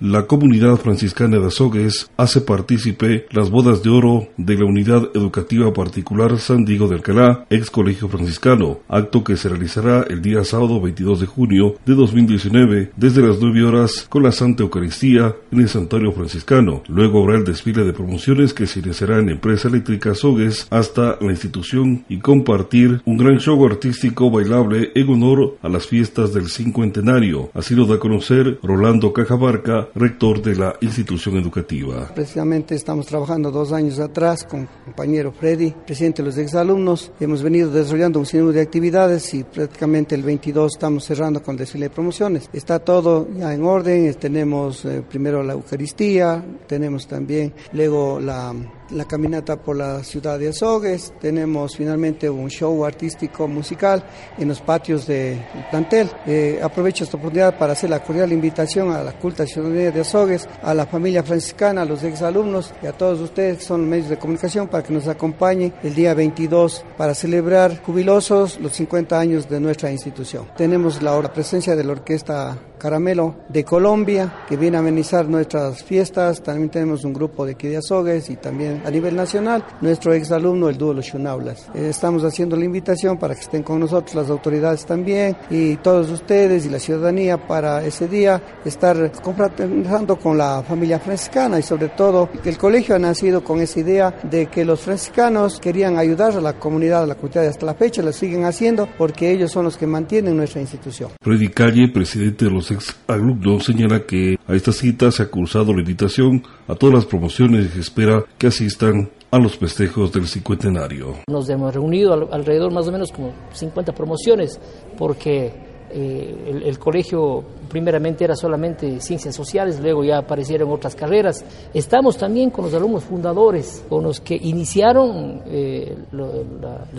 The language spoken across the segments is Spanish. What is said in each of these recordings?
la comunidad franciscana de Azogues hace partícipe las bodas de oro de la Unidad Educativa Particular San Diego de Alcalá, ex colegio franciscano, acto que se realizará el día sábado 22 de junio de 2019 desde las 9 horas con la Santa Eucaristía en el Santuario Franciscano. Luego habrá el desfile de promociones que se iniciará en Empresa Eléctrica Azogues hasta la institución y compartir un gran show artístico bailable en honor a las fiestas del cincuentenario. Así lo da a conocer Rolando Cajabarca, rector de la institución educativa. Precisamente estamos trabajando dos años atrás con compañero Freddy, presidente de los exalumnos. Hemos venido desarrollando un sinnúmero de actividades y prácticamente el 22 estamos cerrando con desfile de promociones. Está todo ya en orden, tenemos eh, primero la Eucaristía, tenemos también luego la la caminata por la ciudad de Azogues, tenemos finalmente un show artístico musical en los patios del plantel. Eh, aprovecho esta oportunidad para hacer la cordial invitación a la culta ciudadanía de Azogues, a la familia franciscana, a los exalumnos y a todos ustedes que son medios de comunicación para que nos acompañen el día 22 para celebrar jubilosos los 50 años de nuestra institución. Tenemos la presencia de la orquesta Caramelo de Colombia, que viene a amenizar nuestras fiestas. También tenemos un grupo de aquí de Azogues y también a nivel nacional, nuestro exalumno, el dúo Los Chunaulas. Eh, estamos haciendo la invitación para que estén con nosotros las autoridades también y todos ustedes y la ciudadanía para ese día estar confraternizando con la familia franciscana y sobre todo el colegio ha nacido con esa idea de que los franciscanos querían ayudar a la comunidad, a la comunidad hasta la fecha, lo siguen haciendo porque ellos son los que mantienen nuestra institución. Freddy Calle, presidente de los alumnos señala que a esta cita se ha cursado la invitación a todas las promociones y espera que asistan a los festejos del cincuentenario. Nos hemos reunido alrededor más o menos como 50 promociones porque eh, el, colegio primeramente era solamente ciencias sociales, luego ya aparecieron otras carreras. Estamos también con los alumnos fundadores, con los que iniciaron eh,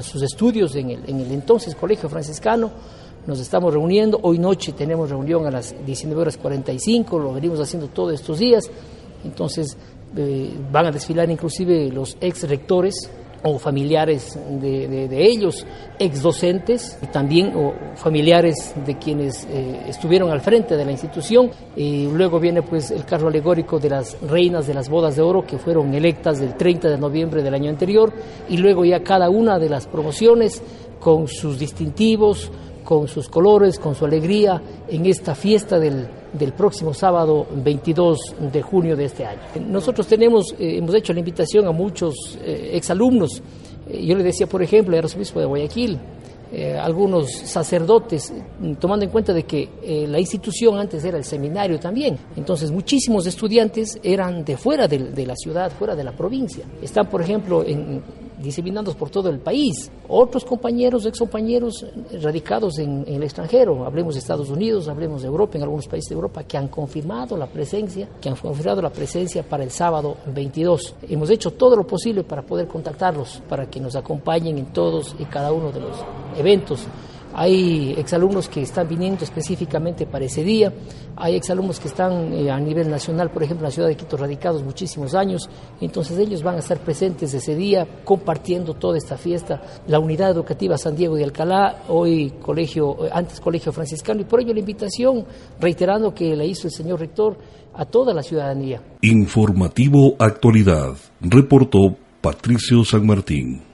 sus estudios en el, en el entonces colegio franciscano nos estamos reuniendo. Hoy noche tenemos reunión a las 19 horas 45, lo venimos haciendo todos estos días. Entonces eh, van a desfilar inclusive los ex rectores o familiares de, ellos, ex docentes y también o familiares de quienes eh, estuvieron al frente de la institución. Y luego viene pues el carro alegórico de las reinas de las bodas de oro que fueron electas del 30 de noviembre del año anterior y luego ya cada una de las promociones con sus distintivos, con sus colores, con su alegría en esta fiesta del, del próximo sábado 22 de junio de este año. Nosotros tenemos, eh, hemos hecho la invitación a muchos eh, exalumnos. Eh, yo le decía, por ejemplo, al arzobispo de Guayaquil, algunos sacerdotes, tomando en cuenta de que la institución antes era el seminario también. Entonces, muchísimos estudiantes eran de fuera de, de la ciudad, fuera de la provincia. Están, por ejemplo, en diseminados por todo el país. Otros compañeros, ex compañeros radicados en, el extranjero, hablemos de Estados Unidos, hablemos de Europa, en algunos países de Europa, que han confirmado la presencia, que han confirmado la presencia para el sábado 22. Hemos hecho todo lo posible para poder contactarlos, para que nos acompañen en todos y cada uno de los eventos hay exalumnos que están viniendo específicamente para ese día, hay exalumnos que están eh, a nivel nacional, por ejemplo, en la ciudad de Quito radicados muchísimos años, entonces ellos van a estar presentes ese día compartiendo toda esta fiesta. La unidad educativa San Diego de Alcalá, hoy colegio, eh, antes colegio franciscano, y por ello la invitación, reiterando que la hizo el señor rector a toda la ciudadanía. Informativo Actualidad, reportó Patricio San Martín.